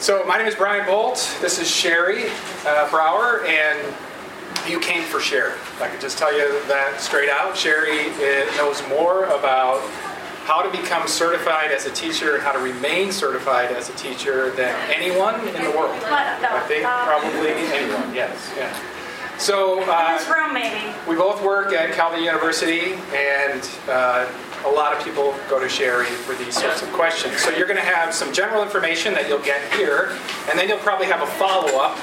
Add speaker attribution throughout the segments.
Speaker 1: So my name is Brian Bolt. This is Sherry uh, Brower, and you came for Sherry. I can just tell you that straight out. Sherry knows more about how to become certified as a teacher and how to remain certified as a teacher than anyone in the world. I think probably anyone. Yes. Yeah. So uh,
Speaker 2: This room, maybe.
Speaker 1: we both work at Calvin University, and uh, a lot of people go to Sherry for these sorts of questions. So you're going to have some general information that you'll get here, and then you'll probably have a follow-up,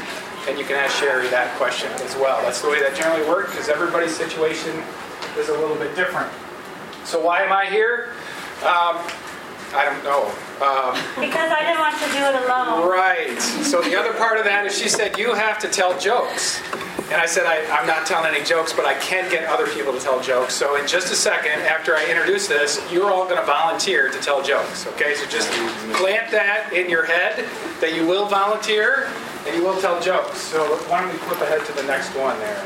Speaker 1: and you can ask Sherry that question as well. That's the way that generally works, because everybody's situation is a little bit different. So why am I here? Um, I don't know. Um,
Speaker 2: Because I didn't want to do it alone.
Speaker 1: Right. So the other part of that is she said, you have to tell jokes. And I said, I, I'm not telling any jokes, but I can get other people to tell jokes. So in just a second, after I introduce this, you're all going to volunteer to tell jokes. Okay? So just plant that in your head that you will volunteer and you will tell jokes. So why don't we flip ahead to the next one there?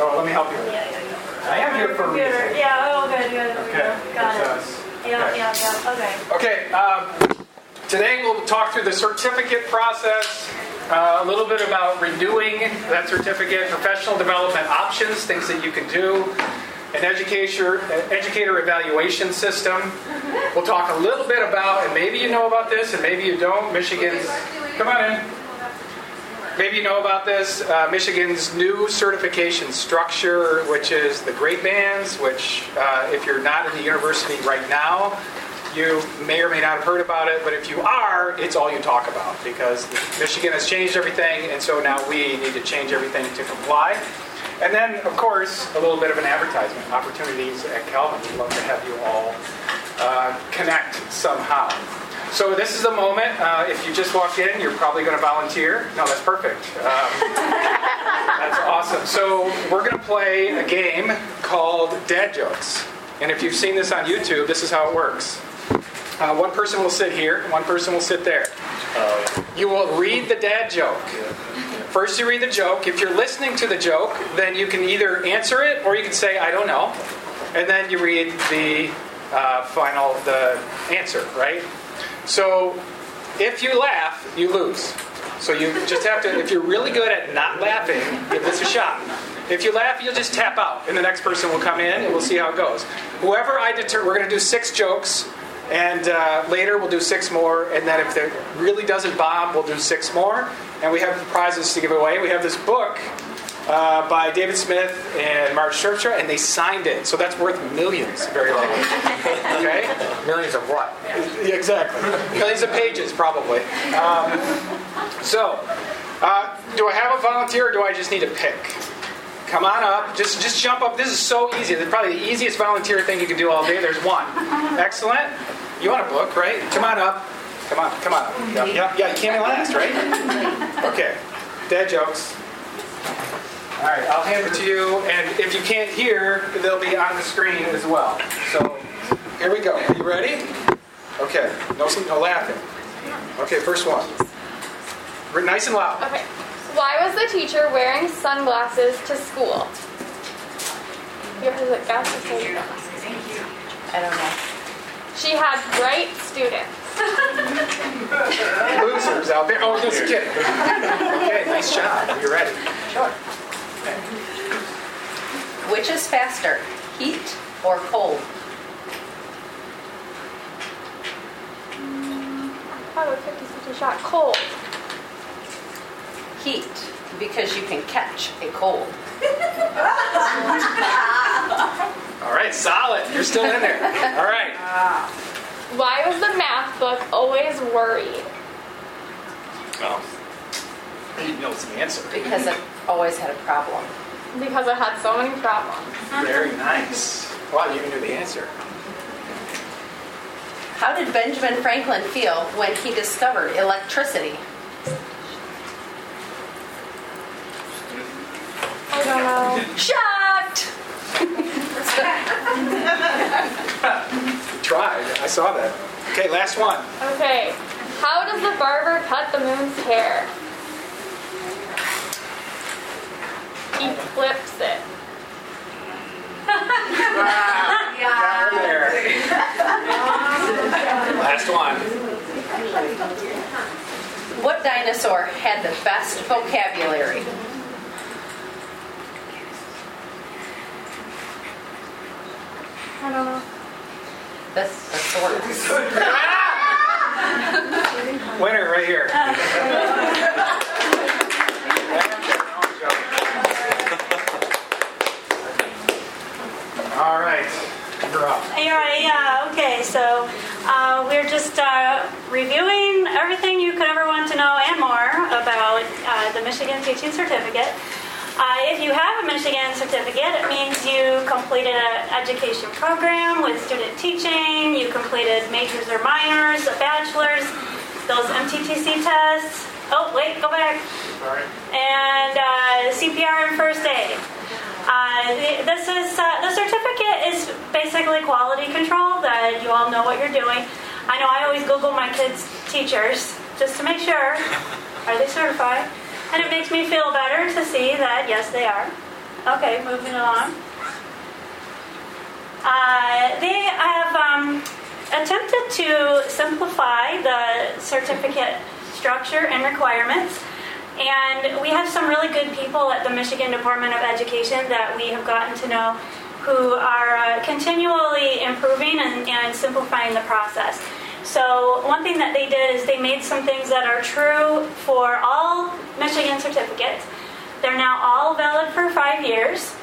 Speaker 1: Oh, let me help you.
Speaker 2: Yeah, yeah, yeah.
Speaker 1: I am here for a
Speaker 2: Computer.
Speaker 1: reason.
Speaker 2: Yeah, oh, good, good. There we
Speaker 1: Okay.
Speaker 2: go. Got
Speaker 1: That's
Speaker 2: it.
Speaker 1: us.
Speaker 2: Yeah,
Speaker 1: Okay.
Speaker 2: yeah, yeah. Okay.
Speaker 1: Okay, um, today we'll talk through the certificate process, uh, a little bit about renewing that certificate, professional development options, things that you can do, an educator, educator evaluation system. We'll talk a little bit about, and maybe you know about this, and maybe you don't, Michigan's, come on in. Maybe you know about this, uh, Michigan's new certification structure, which is the grade bands, which, uh, if you're not in the university right now, you may or may not have heard about it, but if you are, it's all you talk about because Michigan has changed everything, and so now we need to change everything to comply. And then, of course, a little bit of an advertisement opportunities at Calvin. We'd love to have you all uh, connect somehow. So this is a moment. Uh, if you just walked in, you're probably going to volunteer. No, that's perfect. Um, that's awesome. So we're going to play a game called Dad Jokes. And if you've seen this on YouTube, this is how it works. Uh, one person will sit here, one person will sit there. You will read the dad joke. First, you read the joke. If you're listening to the joke, then you can either answer it or you can say, I don't know. And then you read the uh, final, the answer, right? So if you laugh, you lose. So you just have to, if you're really good at not laughing, give this a shot. If you laugh, you'll just tap out, and the next person will come in, and we'll see how it goes. Whoever I deter, we're going to do six jokes, and uh, later we'll do six more, and then if it really doesn't bomb, we'll do six more. And we have prizes to give away. We have this book uh, by David Smith and Marge Terpstra, and they signed it, so that's worth millions, very likely. Okay?
Speaker 3: Millions of what?
Speaker 1: Yeah, exactly. Millions of pages, probably. Um, so, uh, do I have a volunteer or do I just need to pick? Come on up. Just just jump up. This is so easy. It's probably the easiest volunteer thing you can do all day. There's one. Excellent. You want a book, right? Come on up. Come on. Come on. Yeah, yeah, yeah you came in last, right? Okay. Dad jokes. All right, I'll hand it to you. And if you can't hear, they'll be on the screen as well. So here we go. Are you ready? Okay. No, no laughing. Okay, first one. Re- Nice and loud.
Speaker 4: Okay. Why was the teacher wearing sunglasses to school? You have to guess the same
Speaker 5: I don't know.
Speaker 4: She had bright students.
Speaker 1: Losers out there. Oh, just kidding. Okay, nice job. Are You're ready.
Speaker 5: Sure. Which is faster, heat or cold?
Speaker 4: Probably 50 50 shot. Cold.
Speaker 5: Heat, because you can catch a cold.
Speaker 1: All right, solid. You're still in there. All right.
Speaker 4: Why was the math book always worried?
Speaker 1: Oh. He knows the answer.
Speaker 5: Because it always had a problem.
Speaker 4: Because I had so many problems.
Speaker 1: Very nice. Wow, you even knew the answer.
Speaker 5: How did Benjamin Franklin feel when he discovered electricity?
Speaker 4: I don't know.
Speaker 5: Shocked!
Speaker 1: Tried. I saw that. Okay, last one.
Speaker 4: Okay. How does the barber cut the moon's hair? He flips it.
Speaker 1: Got her there. Last one.
Speaker 5: What dinosaur had the best vocabulary?
Speaker 2: I don't know.
Speaker 5: That's the sword.
Speaker 1: Winner right here. You're
Speaker 2: right, yeah, okay, so uh, we're just uh, reviewing everything you could ever want to know and more about uh, the Michigan Teaching Certificate. Uh, if you have a Michigan certificate, it means you completed an education program with student teaching, you completed majors or minors, a bachelor's, those MTTC tests. Oh, wait, go back.
Speaker 1: Sorry.
Speaker 2: and uh, CPR and first aid. Uh, this is uh, the certificate is basically quality control that you all know what you're doing. I know I always Google my kids' teachers just to make sure are they certified, and it makes me feel better to see that yes they are. Okay, moving along. Uh, they have um, attempted to simplify the certificate structure and requirements. And we have some really good people at the Michigan Department of Education that we have gotten to know who are uh, continually improving and, and simplifying the process. So, one thing that they did is they made some things that are true for all Michigan certificates. They're now all valid for five years.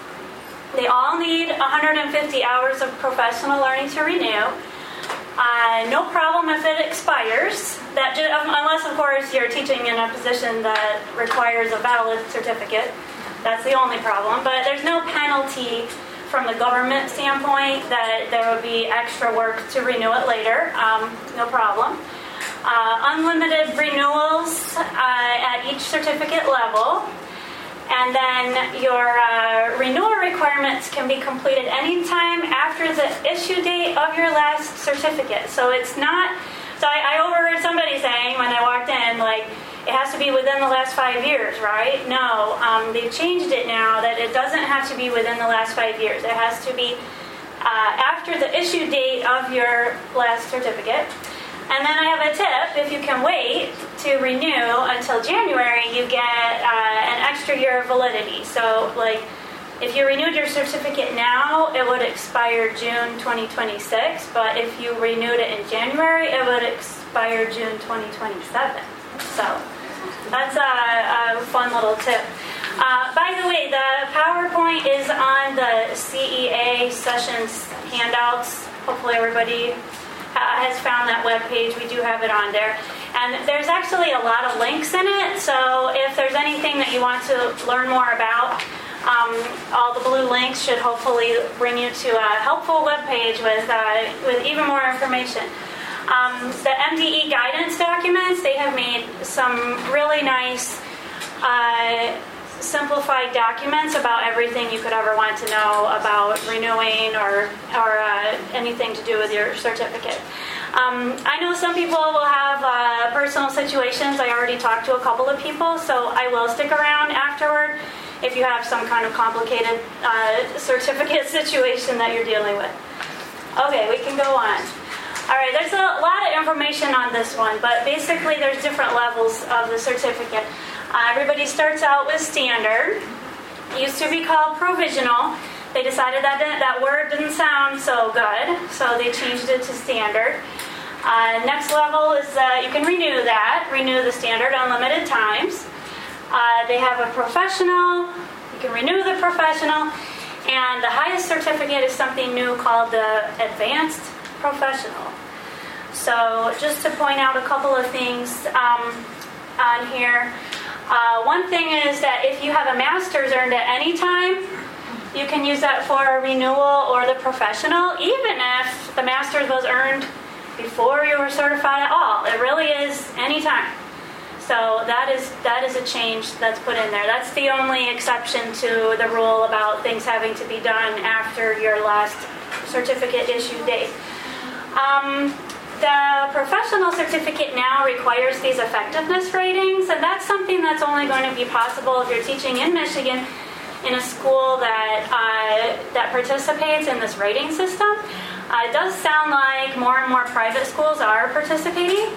Speaker 2: They all need 150 hours of professional learning to renew. Uh, no problem if it expires. That um, unless, of course, you're teaching in a position that requires a valid certificate. That's the only problem. But there's no penalty from the government standpoint that there would be extra work to renew it later. Um, no problem. Uh, unlimited renewals uh, at each certificate level. And then your uh, renewal requirements can be completed anytime after the issue date of your last certificate. So it's not. So I, I overheard somebody saying when I walked in, like, it has to be within the last five years, right? No, um, they've changed it now that it doesn't have to be within the last five years. It has to be uh, after the issue date of your last certificate. And then I have a tip if you can wait to renew until January, you get uh, an extra year of validity. So, like, if you renewed your certificate now, it would expire June 2026, but if you renewed it in January, it would expire June 2027. So, that's a, a fun little tip. Uh, by the way, the PowerPoint is on the CEA sessions handouts. Hopefully, everybody has found that web page. We do have it on there. And there's actually a lot of links in it. So if there's anything that you want to learn more about, um, all the blue links should hopefully bring you to a helpful web page with, uh, with even more information. Um, the MDE guidance documents, they have made some really nice uh, simplified documents about everything you could ever want to know about renewing or, or uh, anything to do with your certificate. Um, I know some people will have uh, personal situations. I already talked to a couple of people, so I will stick around afterward if you have some kind of complicated uh, certificate situation that you're dealing with. Okay, we can go on. All right, there's a lot of information on this one, but basically there's different levels of the certificate. Uh, everybody starts out with standard. It used to be called provisional. They decided that that word didn't sound so good, so they changed it to standard. Uh, next level is uh, you can renew that, renew the standard unlimited times. Uh, they have a professional, you can renew the professional, and the highest certificate is something new called the advanced professional. So, just to point out a couple of things um, on here. Uh, one thing is that if you have a master's earned at any time, you can use that for a renewal or the professional, even if the master's was earned before you were certified at all. It really is any time. So that is that is a change that's put in there. That's the only exception to the rule about things having to be done after your last certificate issue date. Um, professional certificate now requires these effectiveness ratings, and that's something that's only going to be possible if you're teaching in Michigan in a school that uh, that participates in this rating system. Uh, it does sound like more and more private schools are participating.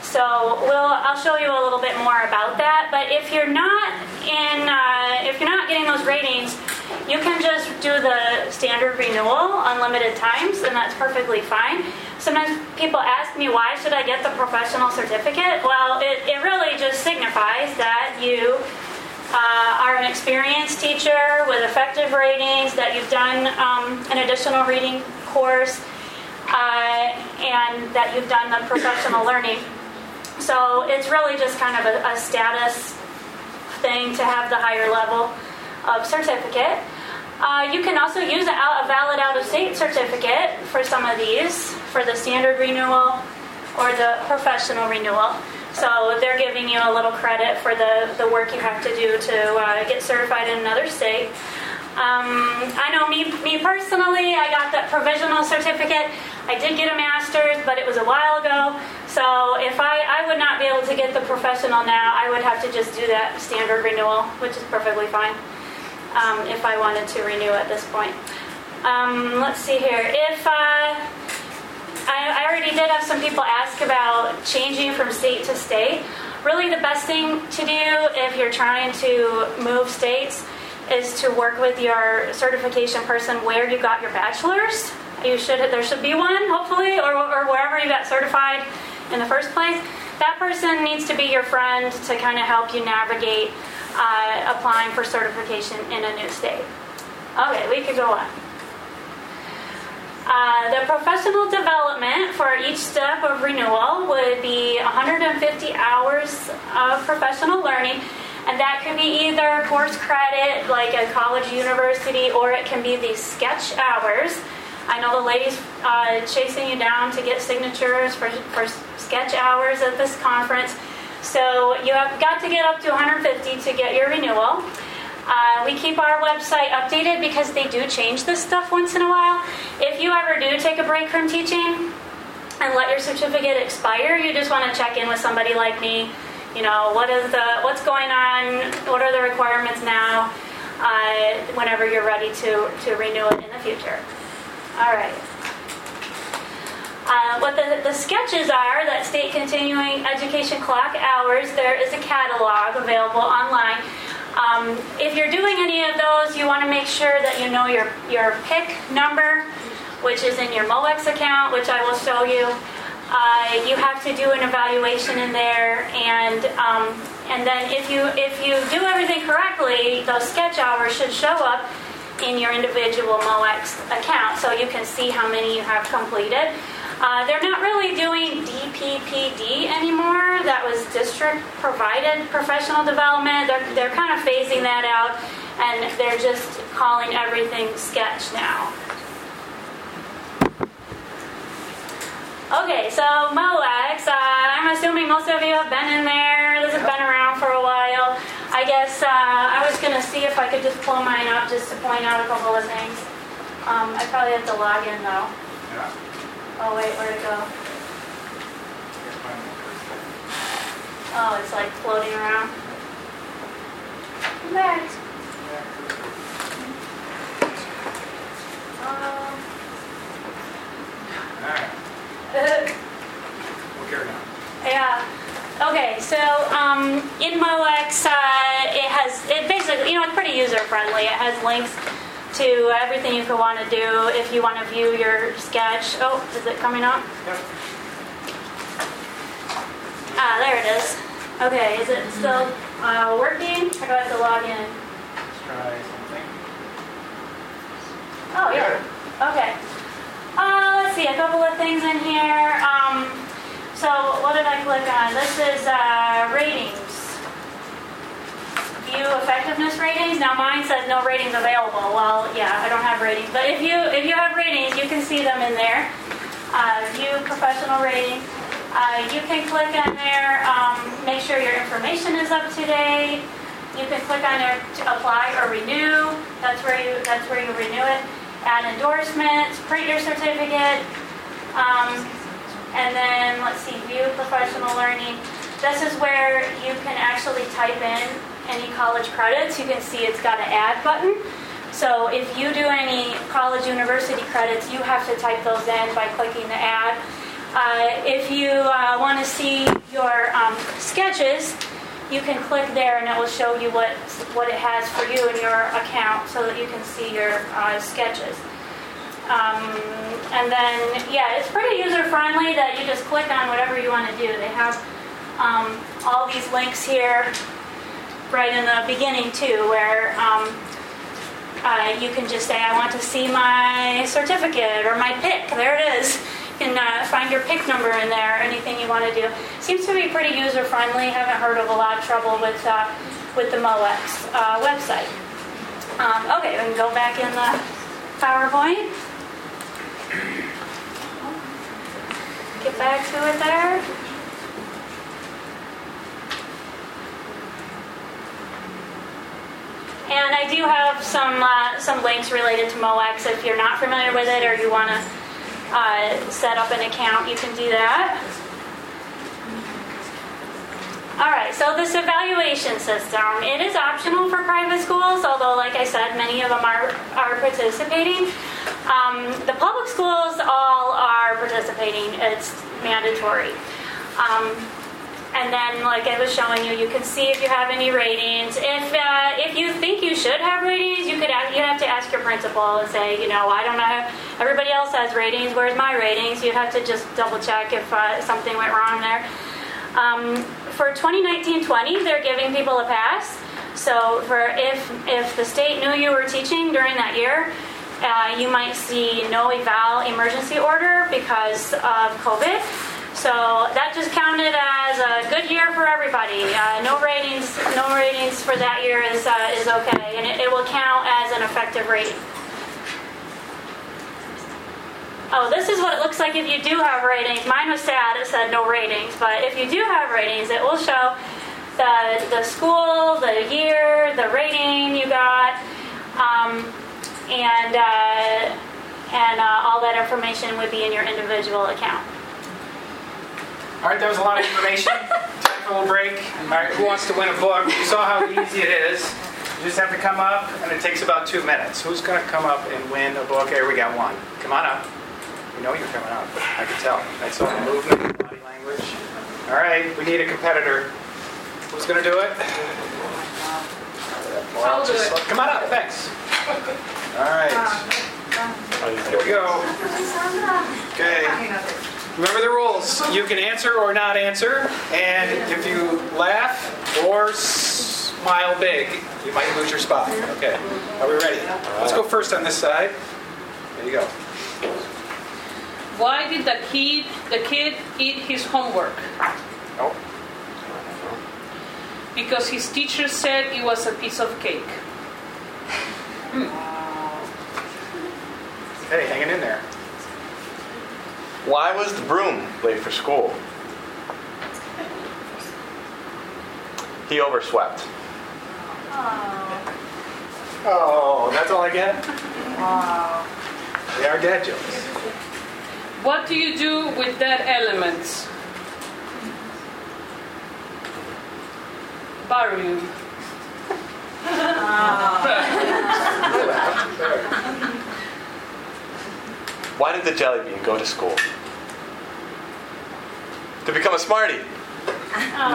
Speaker 2: So we'll, I'll show you a little bit more about that. But if you're not in, uh, if you're not getting those ratings, you can just do the standard renewal unlimited times, and that's perfectly fine. Sometimes people ask me why should I get the professional certificate? Well, it, it really just signifies that you uh, are an experienced teacher with effective ratings, that you've done um, an additional reading course, uh, and that you've done the professional learning. So it's really just kind of a, a status thing to have the higher level of certificate. Uh, you can also use a, a valid out of state certificate for some of these, for the standard renewal or the professional renewal. So they're giving you a little credit for the, the work you have to do to uh, get certified in another state. Um, I know me, me personally, I got that provisional certificate. I did get a master's, but it was a while ago. So if I, I would not be able to get the professional now, I would have to just do that standard renewal, which is perfectly fine um, if I wanted to renew at this point. Um, let's see here. If uh, I, I already did have some people ask about changing from state to state. Really, the best thing to do if you're trying to move states is to work with your certification person where you got your bachelor's. You should there should be one, hopefully, or, or wherever you got certified in the first place. That person needs to be your friend to kind of help you navigate uh, applying for certification in a new state. Okay, we could go on. Uh, the professional development for each step of renewal would be 150 hours of professional learning, and that could be either course credit, like a college university, or it can be these SCECH hours. I know the ladies uh, chasing you down to get signatures for, for SCECH hours at this conference. So you have got to get up to 150 to get your renewal. Uh, we keep our website updated because they do change this stuff once in a while. If you ever do take a break from teaching and let your certificate expire, you just want to check in with somebody like me. You know, what is the what's going on? What are the requirements now? Uh, whenever you're ready to to renew it in the future. All right. Uh, what the, the SCECHs are, that state continuing education clock hours, there is a catalog available online. Um, if you're doing any of those, you want to make sure that you know your, your PIC number, which is in your MOECS account, which I will show you. Uh, you have to do an evaluation in there, and um, and then if you if you do everything correctly, those SCECH hours should show up in your individual MOECS account, so you can see how many you have completed. Uh, they're not really doing DPPD anymore. That was district provided professional development. They're, they're kind of phasing that out and they're just calling everything SCECH now. Okay, so MOECS, uh, I'm assuming most of you have been in there. This has been around for a while. I guess uh, I was going to see if I could just pull mine up just to point out a couple of things. Um, I probably have to log in though.
Speaker 1: Yeah.
Speaker 2: Oh wait, where'd it go? Oh, it's like floating around. Back. Um, yeah. Okay, so um, in MOECS, uh, it has it basically, you know, it's pretty user friendly. It has links to everything you could want to do if you want to view your SCECH. Oh, is it coming up?
Speaker 1: Yep.
Speaker 2: Ah, there it is. Okay, is it still uh, working? Or do I have to log in?
Speaker 1: Let's try something.
Speaker 2: Oh, yeah. Okay. Uh, let's see, a couple of things in here. Um, so, what did I click on? This is uh, ratings. View effectiveness ratings. Now, mine says no ratings available. Well, yeah, I don't have ratings, but if you if you have ratings, you can see them in there. Uh, view professional rating. Uh, you can click on there, um, make sure your information is up to date. You can click on there to apply or renew. That's where you that's where you renew it. Add endorsements, print your certificate, um, and then let's see, view professional learning. This is where you can actually type in any college credits. You can see it's got an add button. So if you do any college university credits, you have to type those in by clicking the add. Uh, if you uh, want to see your um, SCECHs, you can click there and it will show you what, what it has for you in your account so that you can see your uh, SCECHs. Um, and then, yeah, it's pretty user friendly that you just click on whatever you want to do. They have um, all these links here right in the beginning, too, where um, uh, you can just say, I want to see my certificate or my PIC." There it is. You can uh, find your PIC number in there, anything you want to do. Seems to be pretty user friendly. Haven't heard of a lot of trouble with, uh, with the MOECS uh, website. Um, okay, we can go back in the PowerPoint. Get back to it there. And I do have some uh, some links related to MOECS. If you're not familiar with it or you want to uh, set up an account, you can do that. All right, so this evaluation system, it is optional for private schools, although, like I said, many of them are, are participating. Um, the public schools all are participating, it's mandatory. Um, and then, like I was showing you, you can see if you have any ratings. If uh, if you think you should have ratings, you could you have to ask your principal and say, you know, I don't know. Everybody else has ratings. Where's my ratings? You have to just double check if uh, something went wrong there. Um, for 2019-20, they're giving people a pass. So for if if the state knew you were teaching during that year, uh, you might see no eval emergency order because of COVID. So that just counted as a good year for everybody. Uh, no ratings, no ratings for that year is uh, is okay, and it, it will count as an effective rating. Oh, this is what it looks like if you do have ratings. Mine was sad; it said no ratings, but if you do have ratings, it will show the the school, the year, the rating you got, um, and uh, and uh, all that information would be in your individual account.
Speaker 1: All right, that was a lot of information. Time for a little break. All right, who wants to win a book? You saw how easy it is. You just have to come up, and it takes about two minutes. Who's going to come up and win a book? Here, we got one. Come on up. You know you're coming up. I can tell. I saw the movement, body language. All right, we need a competitor. Who's going to do it? Well,
Speaker 4: I'll do it.
Speaker 1: Come on up. Thanks. All right. Uh, Here we go. Okay. Remember the rules. You can answer or not answer, and if you laugh or smile big, you might lose your spot. Okay. Are we ready? Let's go first on this side. There you go.
Speaker 3: Why did the kid the kid eat his homework?
Speaker 1: Oh,
Speaker 3: Because his teacher said it was a piece of cake. Hmm.
Speaker 1: hey, hanging in there.
Speaker 6: Why was the broom late for school? He overswept.
Speaker 1: Oh, that's all I get? Wow. They are dad jokes.
Speaker 3: What do you do with dead elements? Barium.
Speaker 6: Why did the jelly bean go to school? To become a smarty. Oh.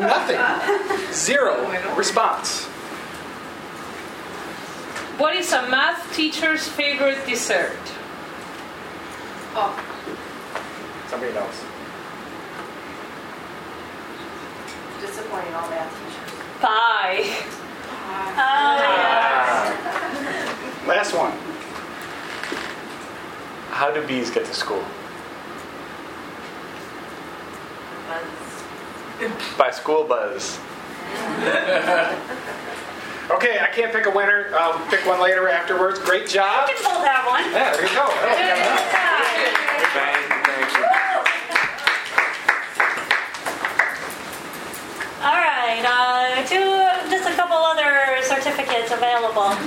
Speaker 1: Nothing. Zero response.
Speaker 3: What is a math teacher's favorite dessert? Oh.
Speaker 1: Somebody knows.
Speaker 5: Disappointing all math teachers.
Speaker 3: Pie.
Speaker 2: Oh, yeah.
Speaker 1: Last one.
Speaker 6: How do bees get to school? By school buzz.
Speaker 1: Okay, I can't pick a winner. I'll pick one later afterwards. Great job.
Speaker 2: You can both that one.
Speaker 1: Yeah, there you go.
Speaker 6: Thank you, thank you.
Speaker 2: All right, uh, two, just a couple other certificates available.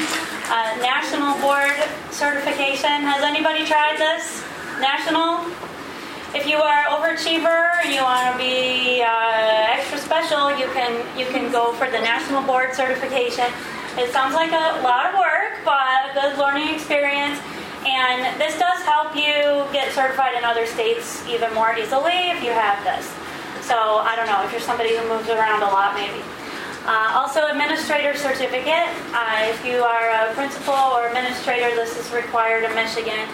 Speaker 2: Uh, National Board certification. Has anybody tried this? National? If you are overachiever and you want to be uh, extra special, you can you can go for the National Board certification. It sounds like a lot of work, but a good learning experience. And this does help you get certified in other states even more easily if you have this. So I don't know if you're somebody who moves around a lot, maybe. Uh, also, administrator certificate. Uh, if you are a principal or administrator, this is required in Michigan.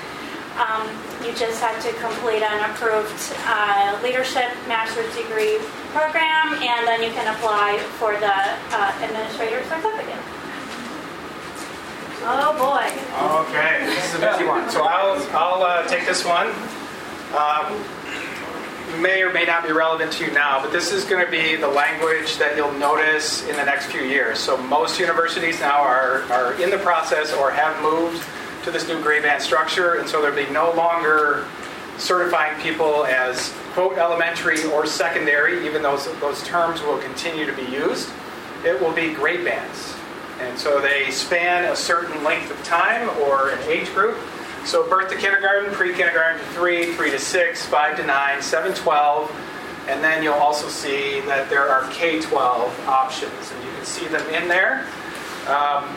Speaker 2: Um, you just have to complete an approved uh, leadership master's degree program, and then you can apply for the uh, administrator certificate. Oh boy.
Speaker 1: Okay, this is a busy one. So I'll, I'll uh, take this one. Um, may or may not be relevant to you now, but this is going to be the language that you'll notice in the next few years. So most universities now are, are in the process or have moved to this new grade band structure, and so there'll be no longer certifying people as quote elementary or secondary, even those those terms will continue to be used. It will be grade bands. And so they span a certain length of time or an age group. So birth to kindergarten, pre-kindergarten to 3, 3 to 6, 5 to 9, 7 to 12, and then you'll also see that there are K-12 options, and you can see them in there. Um,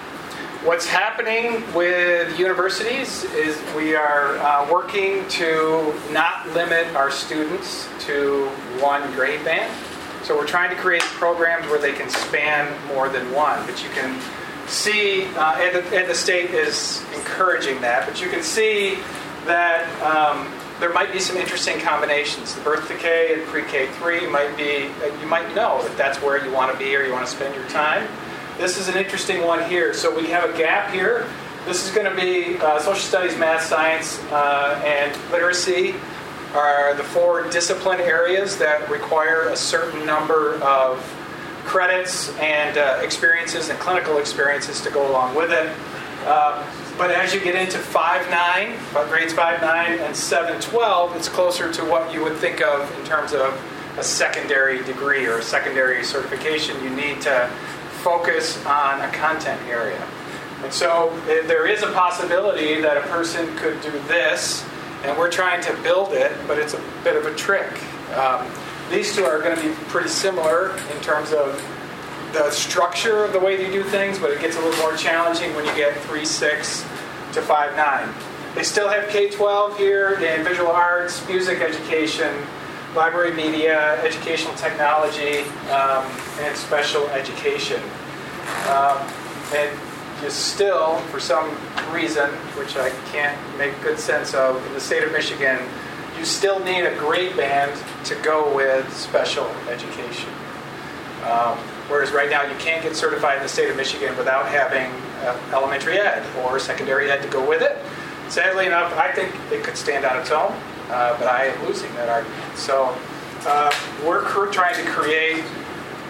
Speaker 1: What's happening with universities is we are uh, working to not limit our students to one grade band. So we're trying to create programs where they can span more than one. But you can see, uh, and, the, and the state is encouraging that, but you can see that um, there might be some interesting combinations. The birth K and pre-K 3 might be, you might know if that's where you want to be or you want to spend your time. This is an interesting one here. So we have a gap here. This is going to be uh, social studies, math, science, uh, and literacy are the four discipline areas that require a certain number of credits and uh, experiences and clinical experiences to go along with it. Uh, but as you get into 5 9, grades 5 9 and 7 12, it's closer to what you would think of in terms of a secondary degree or a secondary certification. You need to focus on a content area. And so eh, there is a possibility that a person could do this, and we're trying to build it, but it's a bit of a trick. Um, these two are going to be pretty similar in terms of the structure of the way they do things, but it gets a little more challenging when you get 3 6 to 5 9. They still have K 12 here in visual arts, music education, library media, educational technology, um, and special education. Um, and you still, for some reason, which I can't make good sense of, in the state of Michigan, you still need a grade band to go with special education. Um, whereas right now you can't get certified in the state of Michigan without having uh, elementary ed or secondary ed to go with it. Sadly enough, I think it could stand on its own, but I am losing that argument. So uh, we're trying to create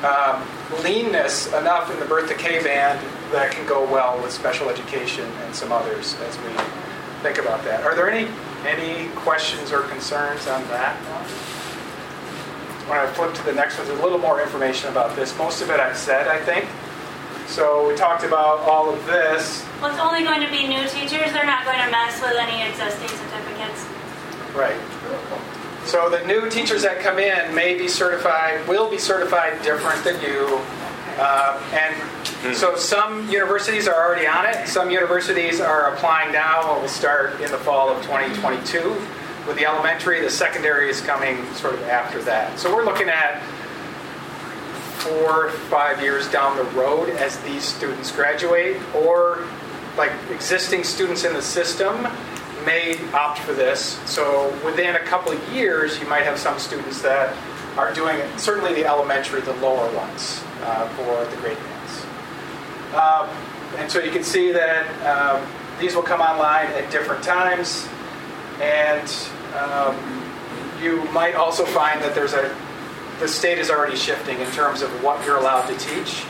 Speaker 1: um, leanness enough in the birth to K band that can go well with special education and some others as we think about that. Are there any any questions or concerns on that? When I flip to the next one, there's a little more information about this. Most of it I've said, I think. So we talked about all of this.
Speaker 2: Well, it's only going to be new teachers. They're not going to mess with any existing.
Speaker 1: Right. So the new teachers that come in may be certified, will be certified different than you. Uh, and so some universities are already on it. Some universities are applying now and will start in the fall of 2022 with the elementary. The secondary is coming sort of after that. So we're looking at four, five years down the road as these students graduate, or like existing students in the system may opt for this. So within a couple of years, you might have some students that are doing certainly the elementary, the lower ones uh, for the grade bands. Um, and so you can see that um, these will come online at different times. And um, you might also find that there's a, the state is already shifting in terms of what you're allowed to teach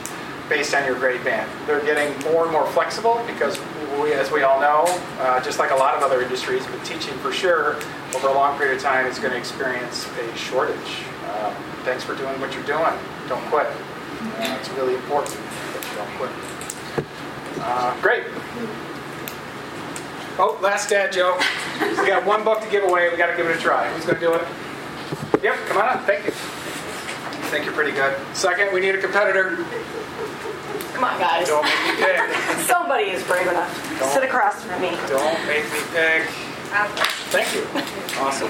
Speaker 1: based on your grade band. They're getting more and more flexible because, we, as we all know, uh, just like a lot of other industries, but teaching for sure over a long period of time is going to experience a shortage. Uh, thanks for doing what you're doing. Don't quit. Uh, it's really important that you don't quit. Uh, great. Oh, last dad joke. We got one book to give away. We got to give it a try. Who's going to do it? Yep, come on up. Thank you. I think you're pretty good. Second, we need a competitor.
Speaker 7: Come on, guys.
Speaker 1: Don't make me pick.
Speaker 7: Somebody is brave enough. Sit across from me.
Speaker 1: Don't make me pick. Thank you. Awesome.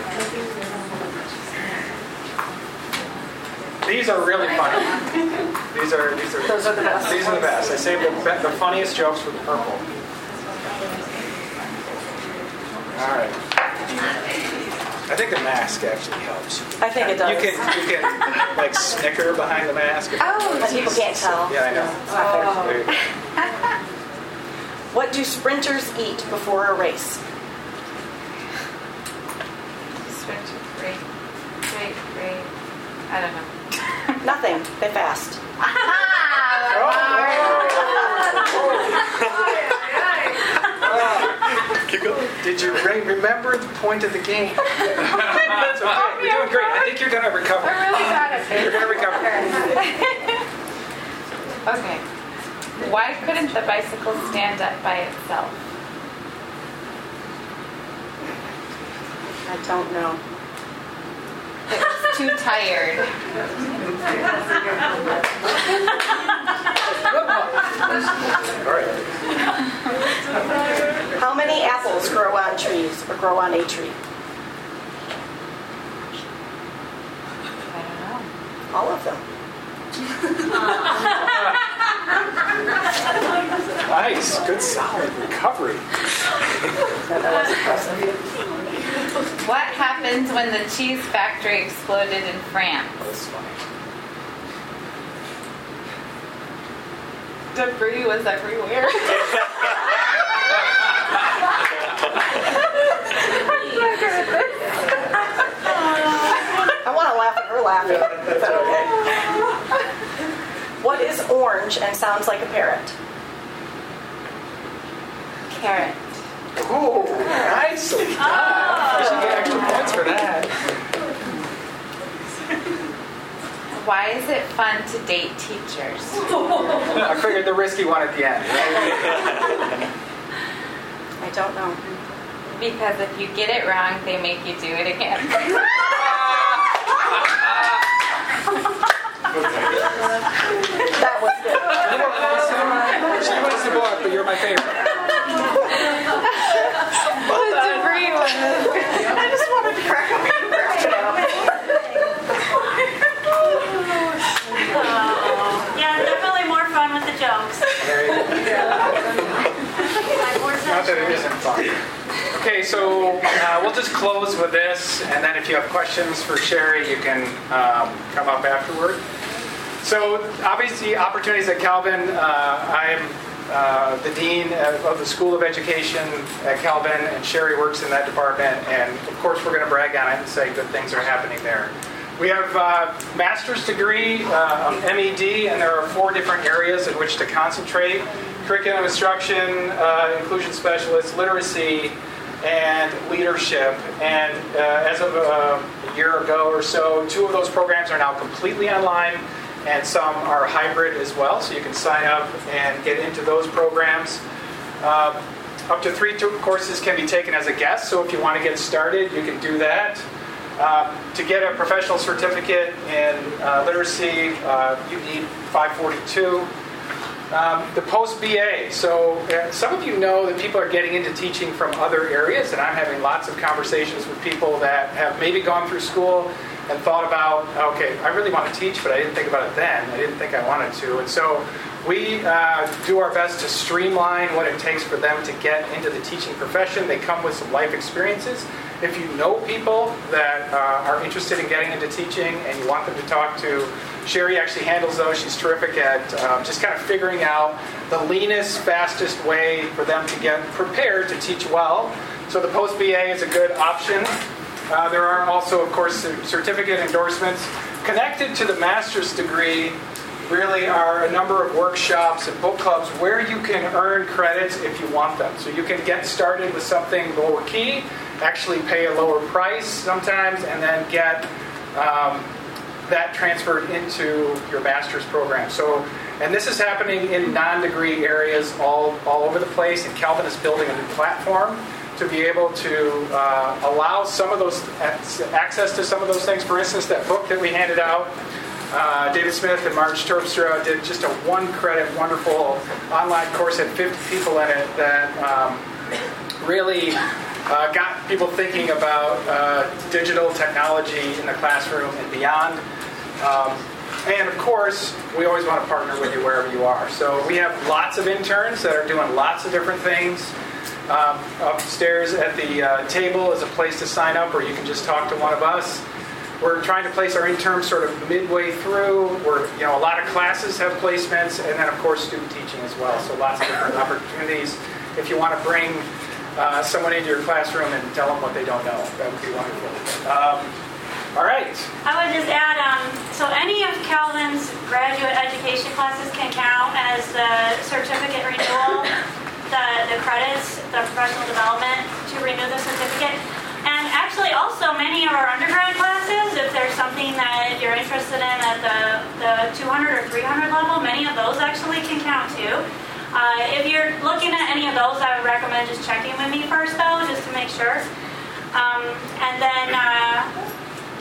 Speaker 1: These are really funny. These are these are
Speaker 7: Those are the best
Speaker 1: These are the best. I saved the, be- the funniest jokes for the purple. All right. I think the mask actually helps.
Speaker 7: I think it does.
Speaker 1: You can you can like snicker behind the mask.
Speaker 7: Oh, people can't tell.
Speaker 1: Yeah, I know.
Speaker 7: It's not fair.
Speaker 1: There you go.
Speaker 7: What do sprinters eat before a race?
Speaker 8: Switch, great, great, great. I don't know.
Speaker 7: Nothing. They fast.
Speaker 6: Oh,
Speaker 1: did you re- remember the point of the game? It's okay. You're doing great. I think you're gonna recover.
Speaker 8: I'm really bad at
Speaker 1: You're gonna recover.
Speaker 8: Okay. Why couldn't the bicycle stand up by itself?
Speaker 7: I don't know.
Speaker 8: It was too tired.
Speaker 7: How many apples grow on trees or grow on a tree?
Speaker 8: I don't know.
Speaker 7: All of them.
Speaker 1: Nice. Good solid recovery.
Speaker 7: That was impressive.
Speaker 8: What happened when the cheese factory exploded in France?
Speaker 1: That's funny.
Speaker 8: Debris was everywhere.
Speaker 7: I want to laugh at her laughing. Is that okay? What is orange and sounds like a parrot?
Speaker 8: Carrot.
Speaker 1: Ooh, nicely ah. done. You should get extra points for that.
Speaker 8: Why is it fun to date teachers?
Speaker 1: I figured the risky one at the end. Right?
Speaker 7: I don't know.
Speaker 8: Because if you get it wrong, they make you do it again.
Speaker 7: That was good.
Speaker 1: She wins the book, but you're my favorite.
Speaker 8: Debris was.
Speaker 7: I just wanted to crack up.
Speaker 2: Yeah, definitely more fun with the jokes.
Speaker 1: There you go. Not that it isn't fun. Okay, so uh, we'll just close with this, and then if you have questions for Sherry, you can um, come up afterward. So obviously, opportunities at Calvin. Uh, I am uh, the dean of the School of Education at Calvin, and Sherry works in that department. And of course, we're going to brag on it and say good things are happening there. We have uh, master's degree, uh, MED, and there are four different areas in which to concentrate: curriculum instruction, uh, inclusion specialists, literacy, and leadership. And uh, as of uh, a year ago or so, two of those programs are now completely online, and some are hybrid as well. So you can sign up and get into those programs. Uh, up to three courses can be taken as a guest, so if you want to get started, you can do that. Um, to get a professional certificate in uh, literacy, uh, you need 542. Um, the post BA. So uh, some of you know that people are getting into teaching from other areas, and I'm having lots of conversations with people that have maybe gone through school and thought about, okay, I really want to teach, but I didn't think about it then. I didn't think I wanted to, and so we uh, do our best to streamline what it takes for them to get into the teaching profession. They come with some life experiences. If you know people that uh, are interested in getting into teaching and you want them to talk to, Sherry actually handles those. She's terrific at um, just kind of figuring out the leanest, fastest way for them to get prepared to teach well. So the post BA is a good option. Uh, there are also, of course, certificate endorsements connected to the master's degree. Really, are a number of workshops and book clubs where you can earn credits if you want them. So you can get started with something lower key, actually pay a lower price sometimes, and then get um, that transferred into your master's program. So, and this is happening in non-degree areas all, all over the place. And Calvin is building a new platform to be able to uh, allow some of those access to some of those things. For instance, that book that we handed out uh, David Smith and Marge Terpstra did just a one credit, wonderful online course, had 50 people in it that um, really uh, got people thinking about uh, digital technology in the classroom and beyond. Um, and of course, we always want to partner with you wherever you are. So we have lots of interns that are doing lots of different things. Um, upstairs at the uh, table is a place to sign up, or you can just talk to one of us. We're trying to place our interns sort of midway through. We're, you know, a lot of classes have placements, and then of course student teaching as well. So lots of different opportunities. If you want to bring uh, someone into your classroom and tell them what they don't know, that would be wonderful. Um, all right.
Speaker 2: I would just add, um, so any of Calvin's graduate education classes can count as the certificate renewal, the, the credits, the professional development to renew the certificate. And actually also many of our undergrad classes, if there's something that you're interested in at the, the 200 or 300 level, many of those actually can count too. Uh, if you're looking at any of those, I would recommend just checking with me first though, just to make sure. Um, and then uh,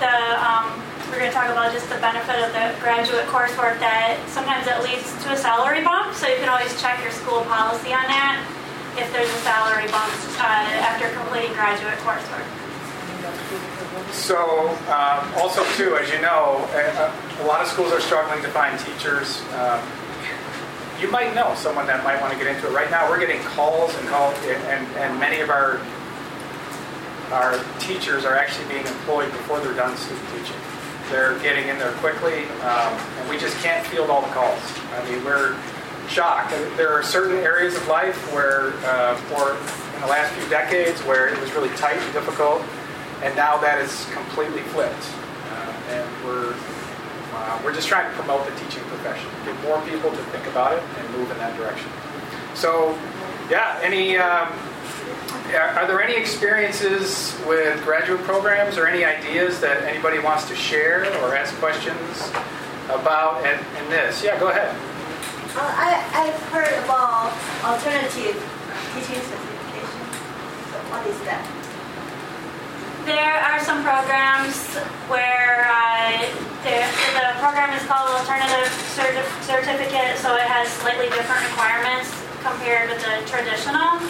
Speaker 2: the um, we're going to talk about just the benefit of the graduate coursework that sometimes it leads to a salary bump. So you can always check your school policy on that if there's a salary bump uh, after completing graduate coursework.
Speaker 1: So, um, also too, as you know, a, a lot of schools are struggling to find teachers. Um, you might know someone that might want to get into it. Right now, we're getting calls and calls, and, and many of our our teachers are actually being employed before they're done student teaching. They're getting in there quickly, um, and we just can't field all the calls. I mean, we're shocked. There are certain areas of life where, uh, in the last few decades, where it was really tight and difficult, and now that is completely flipped. Uh, and we're uh, we're just trying to promote the teaching profession, get more people to think about it and move in that direction. So, yeah, any. Um, are there any experiences with graduate programs or any ideas that anybody wants to share or ask questions about in, in this? Yeah, go ahead.
Speaker 9: Uh, I, I've heard about alternative teaching certification. So what is that?
Speaker 2: There are some programs where uh, the, the program is called Alternative Certi- Certificate, so it has slightly different requirements compared with the traditional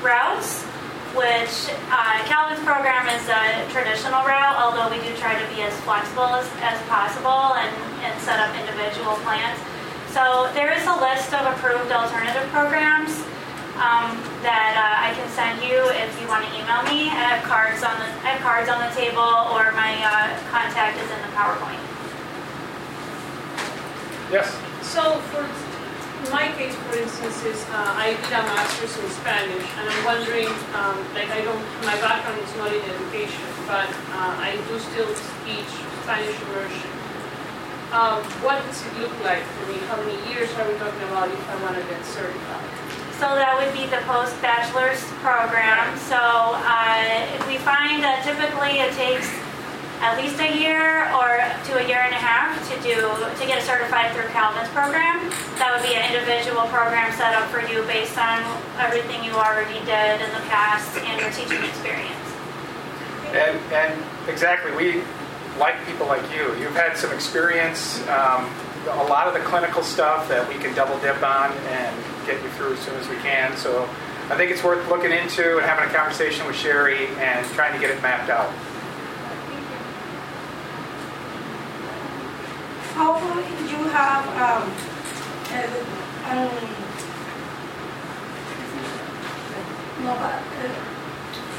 Speaker 2: routes which uh, Calvin's program is a traditional route, although we do try to be as flexible as, as possible and, and set up individual plans. So there is a list of approved alternative programs um, that uh, I can send you if you want to email me. I have cards on the I have cards on the table, or my uh, contact is in the PowerPoint.
Speaker 1: Yes.
Speaker 3: So for my case, for instance, is uh, I did a master's in Spanish, and I'm wondering, um, like I don't, my background is not in education, but uh, I do still teach Spanish immersion. Um, what does it look like for me? How many years are we talking about if I want to get certified?
Speaker 2: So that would be the post-bachelor's program. So uh, we find that typically it takes at least a year or to a year and a half to do to get certified through Calvin's program. That would be an individual program set up for you based on everything you already did in the past and your teaching experience.
Speaker 1: And, and exactly, we like people like you. You've had some experience, um, a lot of the clinical stuff that we can double dip on and get you through as soon as we can. So I think it's worth looking into and having a conversation with Sherry and trying to get it mapped out.
Speaker 10: How you have um, uh, um, no, uh,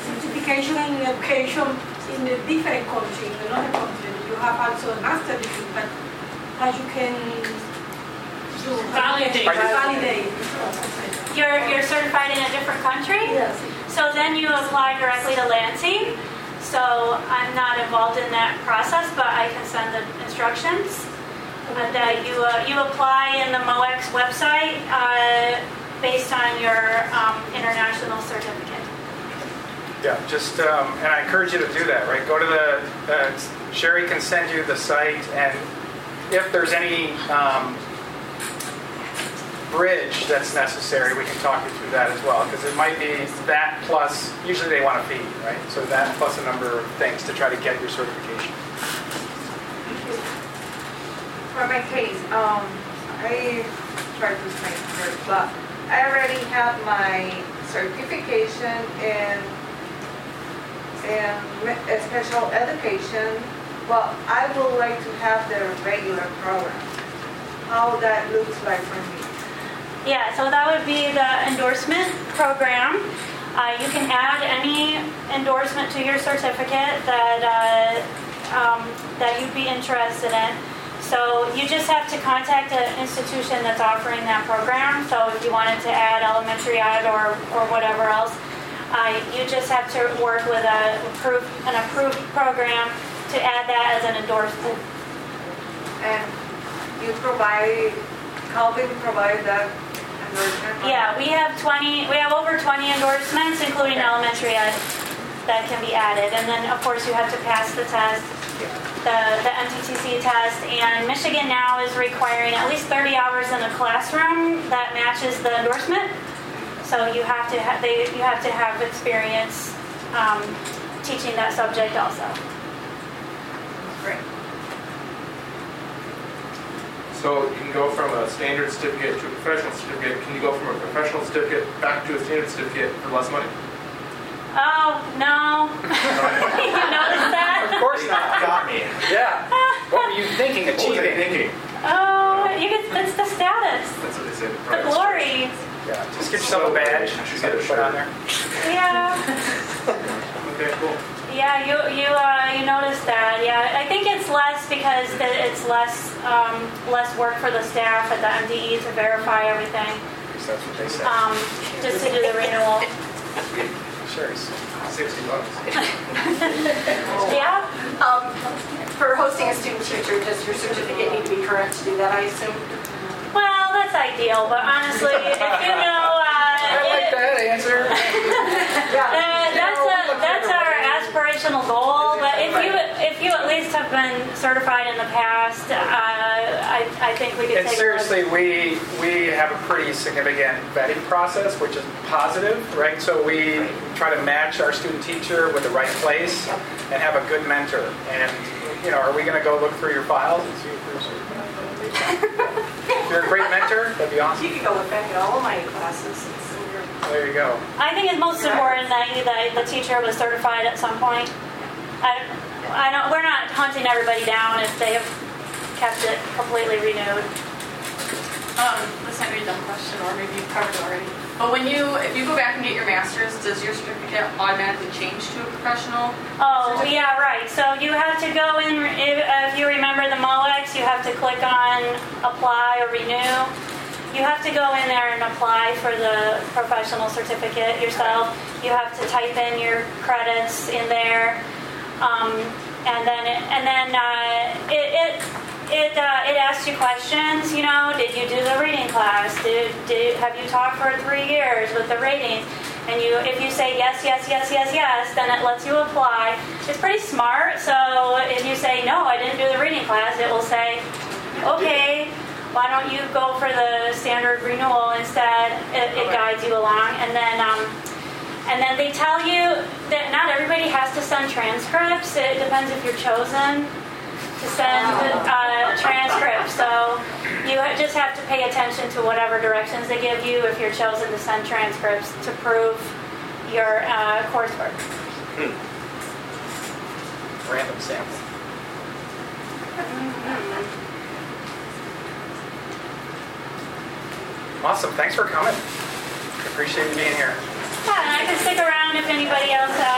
Speaker 10: certification in education in a different country, in another country. You have also a master degree, but how you can do
Speaker 3: Validate.
Speaker 10: validate.
Speaker 2: You're, you're certified in a different country?
Speaker 10: Yes.
Speaker 2: So then you apply directly to Lansing. So I'm not involved in that process, but I can send the instructions. And that you, uh, you apply in the MOECS website uh, based on your um, international certificate.
Speaker 1: Yeah, just, um, and I encourage you to do that, right? Go to the, uh, Sherry can send you the site, and if there's any um, bridge that's necessary, we can talk you through that as well, because it might be that plus, usually they want a fee, right? So that plus a number of things to try to get your certification.
Speaker 11: For my case, um, I tried to explain first, but I already have my certification in in special education, but I would like to have the regular program. How that looks like for me.
Speaker 2: Yeah, so that would be the endorsement program. Uh, you can add any endorsement to your certificate that uh, um, that you'd be interested in. So you just have to contact an institution that's offering that program. So if you wanted to add elementary ed or, or whatever else, uh, you just have to work with a approved, an approved program to add that as an endorsement.
Speaker 11: And you provide, Calvin provide that endorsement?
Speaker 2: Yeah, we have 20, we have over 20 endorsements, including elementary ed, that can be added. And then, of course, you have to pass the test, the, the MTTC test. And Michigan now is requiring at least 30 hours in the classroom that matches the endorsement. So you have to have, they, you have to have experience um, teaching that subject also.
Speaker 11: Great.
Speaker 12: So you can go from a standard certificate to a professional certificate. Can you go from a professional certificate back to a standard certificate for less money?
Speaker 2: Oh, no. you noticed that?
Speaker 1: Of course not.
Speaker 12: Got me.
Speaker 1: Yeah. What were you thinking,
Speaker 12: What was I thinking?
Speaker 2: Oh, you get, that's the status,
Speaker 12: That's what they say.
Speaker 2: the glory.
Speaker 1: Yeah, just get yourself a badge.
Speaker 12: Should
Speaker 1: Something
Speaker 12: get a
Speaker 1: to put on there.
Speaker 2: Yeah.
Speaker 12: Okay, cool.
Speaker 2: Yeah, you you uh, you noticed that. Yeah, I think it's less because the, it's less um, less work for the staff at the MDE to verify everything.
Speaker 1: Because That's what they said.
Speaker 2: Um, just to do the renewal.
Speaker 1: Sure.
Speaker 12: Sixty bucks.
Speaker 2: Yeah.
Speaker 7: Um, for hosting a student teacher, does your certificate need to be current to do that, I assume?
Speaker 2: Well, that's ideal, but honestly, if you know, uh,
Speaker 1: I like
Speaker 2: it-
Speaker 1: that answer.
Speaker 7: Yeah.
Speaker 2: Uh, that's a, that's our aspirational goal. But if you if you at least have been certified in the past, uh, I, I think we could
Speaker 1: And
Speaker 2: take
Speaker 1: seriously, we, we have a pretty significant vetting process, which is positive, right? So we try to match our student teacher with the right place and have a good mentor. And, you know, are we going to go look through your files and see if there's If you're a great mentor, that'd be awesome.
Speaker 7: You could go look back at all my classes. And see your-
Speaker 1: There you go.
Speaker 2: I think it's most important that you, that the teacher was certified at some point. I, I don't. We're not hunting everybody down if they have kept it completely renewed.
Speaker 13: Um, this might be a dumb question, or maybe you've covered it already. But when you, if you go back and get your master's, does your certificate automatically change to a professional?
Speaker 2: Oh, yeah, right. So you have to go in, if, if you remember the MOECS, you have to click on apply or renew. You have to go in there and apply for the professional certificate yourself. You have to type in your credits in there. Um, and then, it, and then uh, it, it, it, uh, it asks you questions, you know, did you do the reading class? Did, did, have you taught for three years with the ratings? And you, if you say yes, yes, yes, yes, yes, then it lets you apply. It's pretty smart. So if you say no, I didn't do the reading class, it will say, okay, why don't you go for the standard renewal instead? It, it guides you along, and then um, and then they tell you that not everybody has to send transcripts. It depends if you're chosen to send uh, transcripts. So you just have to pay attention to whatever directions they give you if you're chosen to send transcripts to prove your uh, coursework.
Speaker 1: Random sample. Awesome. Thanks for coming. Appreciate you being here.
Speaker 2: Yeah, and I can stick around if anybody else. Uh,